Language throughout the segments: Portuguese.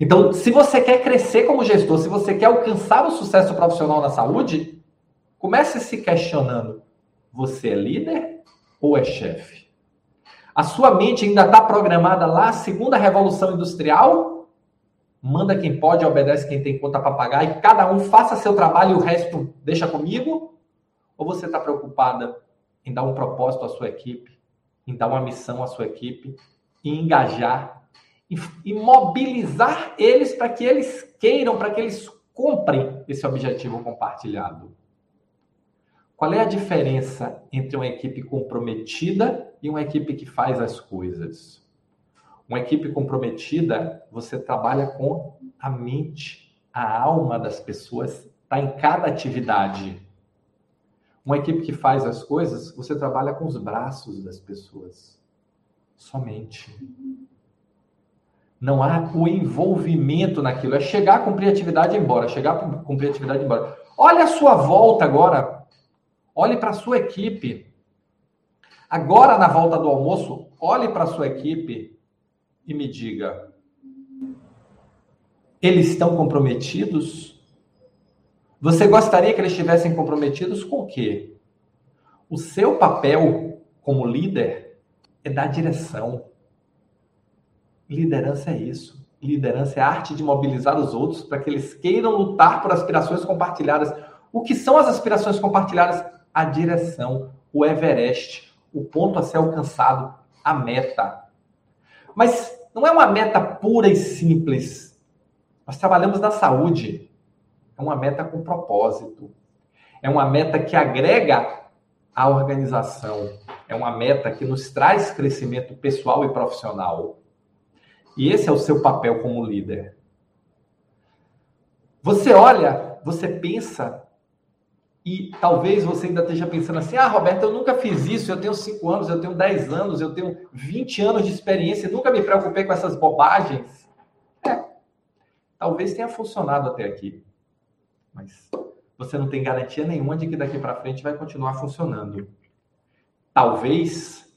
Então, se você quer crescer como gestor, se você quer alcançar o sucesso profissional na saúde, comece se questionando: você é líder ou é chefe? A sua mente ainda está programada lá, segunda revolução industrial? Manda quem pode, obedece quem tem conta para pagar e cada um faça seu trabalho e o resto deixa comigo? Ou você está preocupada em dar um propósito à sua equipe, em dar uma missão à sua equipe, em engajar e, e mobilizar eles para que eles queiram, para que eles comprem esse objetivo compartilhado? Qual é a diferença entre uma equipe comprometida e uma equipe que faz as coisas? Uma equipe comprometida, você trabalha com a mente, a alma das pessoas, está em cada atividade. Uma equipe que faz as coisas, você trabalha com os braços das pessoas. Somente. Não há o envolvimento naquilo. É chegar, cumprir atividade e ir embora. Chegar, cumprir atividade e ir embora. Olha a sua volta agora Olhe para a sua equipe. Agora, na volta do almoço, olhe para a sua equipe e me diga: eles estão comprometidos? Você gostaria que eles estivessem comprometidos com o quê? O seu papel como líder é dar direção. Liderança é isso. Liderança é a arte de mobilizar os outros para que eles queiram lutar por aspirações compartilhadas. O que são as aspirações compartilhadas? a direção, o Everest, o ponto a ser alcançado, a meta. Mas não é uma meta pura e simples. Nós trabalhamos na saúde. É uma meta com propósito. É uma meta que agrega a organização. É uma meta que nos traz crescimento pessoal e profissional. E esse é o seu papel como líder. Você olha, você pensa e talvez você ainda esteja pensando assim: ah, Roberto, eu nunca fiz isso, eu tenho 5 anos, eu tenho 10 anos, eu tenho 20 anos de experiência, nunca me preocupei com essas bobagens. É, talvez tenha funcionado até aqui, mas você não tem garantia nenhuma de que daqui para frente vai continuar funcionando. Talvez,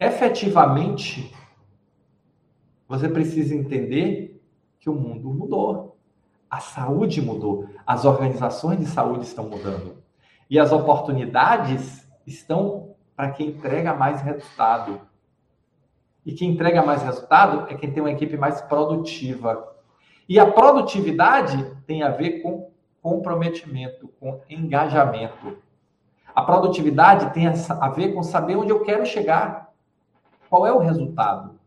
efetivamente, você precise entender que o mundo mudou. A saúde mudou, as organizações de saúde estão mudando. E as oportunidades estão para quem entrega mais resultado. E quem entrega mais resultado é quem tem uma equipe mais produtiva. E a produtividade tem a ver com comprometimento, com engajamento. A produtividade tem a ver com saber onde eu quero chegar. Qual é o resultado?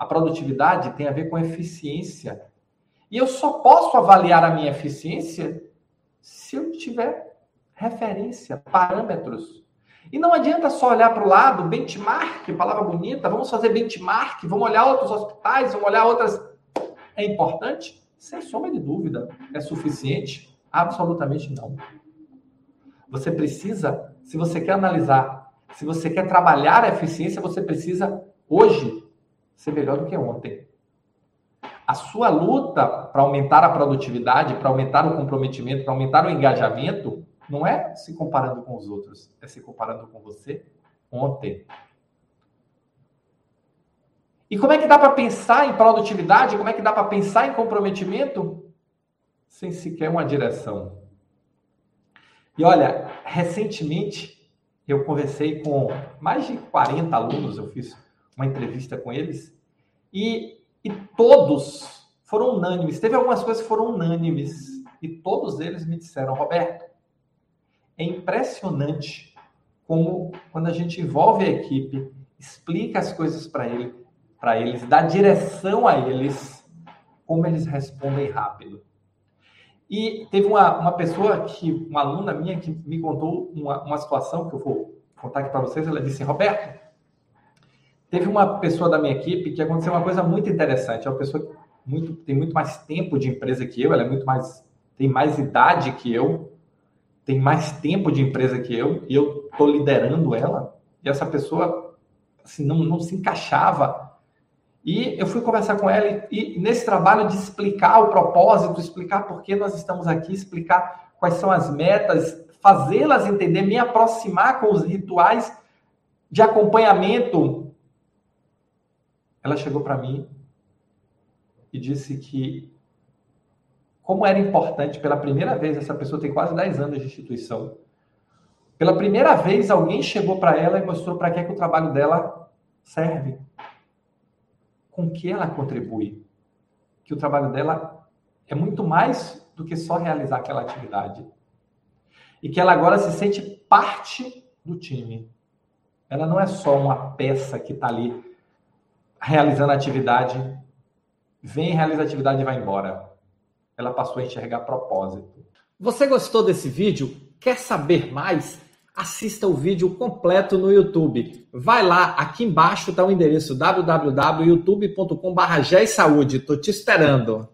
A produtividade tem a ver com eficiência. E eu só posso avaliar a minha eficiência se eu tiver referência, parâmetros. E não adianta só olhar para o lado, benchmark, palavra bonita, vamos fazer benchmark, vamos olhar outros hospitais, vamos olhar outras. É importante? Sem sombra de dúvida. É suficiente? Absolutamente não. Você precisa, se você quer analisar, se você quer trabalhar a eficiência, você precisa hoje ser melhor do que ontem. A sua luta para aumentar a produtividade, para aumentar o comprometimento, para aumentar o engajamento, não é se comparando com os outros, é se comparando com você ontem. E como é que dá para pensar em produtividade? Como é que dá para pensar em comprometimento sem sequer uma direção? E olha, recentemente eu conversei com mais de 40 alunos, eu fiz uma entrevista com eles, e, e todos foram unânimes. Teve algumas coisas que foram unânimes, e todos eles me disseram, Roberto, é impressionante como quando a gente envolve a equipe, explica as coisas para ele, para eles, dá direção a eles, como eles respondem rápido. E teve uma, uma pessoa que, uma aluna minha, que me contou uma, uma situação que eu vou contar aqui para vocês. Ela disse: Roberto, teve uma pessoa da minha equipe que aconteceu uma coisa muito interessante. É uma pessoa que muito, tem muito mais tempo de empresa que eu, ela é muito mais, tem mais idade que eu, tem mais tempo de empresa que eu e eu estou liderando ela e essa pessoa assim não, não se encaixava e eu fui conversar com ela e, e nesse trabalho de explicar o propósito, explicar por que nós estamos aqui, explicar quais são as metas, fazê-las entender, me aproximar com os rituais de acompanhamento. Ela chegou para mim e disse que como era importante pela primeira vez, essa pessoa tem quase 10 anos de instituição. Pela primeira vez, alguém chegou para ela e mostrou para que, é que o trabalho dela serve. Com que ela contribui. Que o trabalho dela é muito mais do que só realizar aquela atividade. E que ela agora se sente parte do time. Ela não é só uma peça que está ali realizando atividade, vem, realiza atividade e vai embora. Ela passou a enxergar propósito. Você gostou desse vídeo? Quer saber mais? Assista o vídeo completo no YouTube. Vai lá, aqui embaixo está o endereço www.youtube.com.br. Estou te esperando.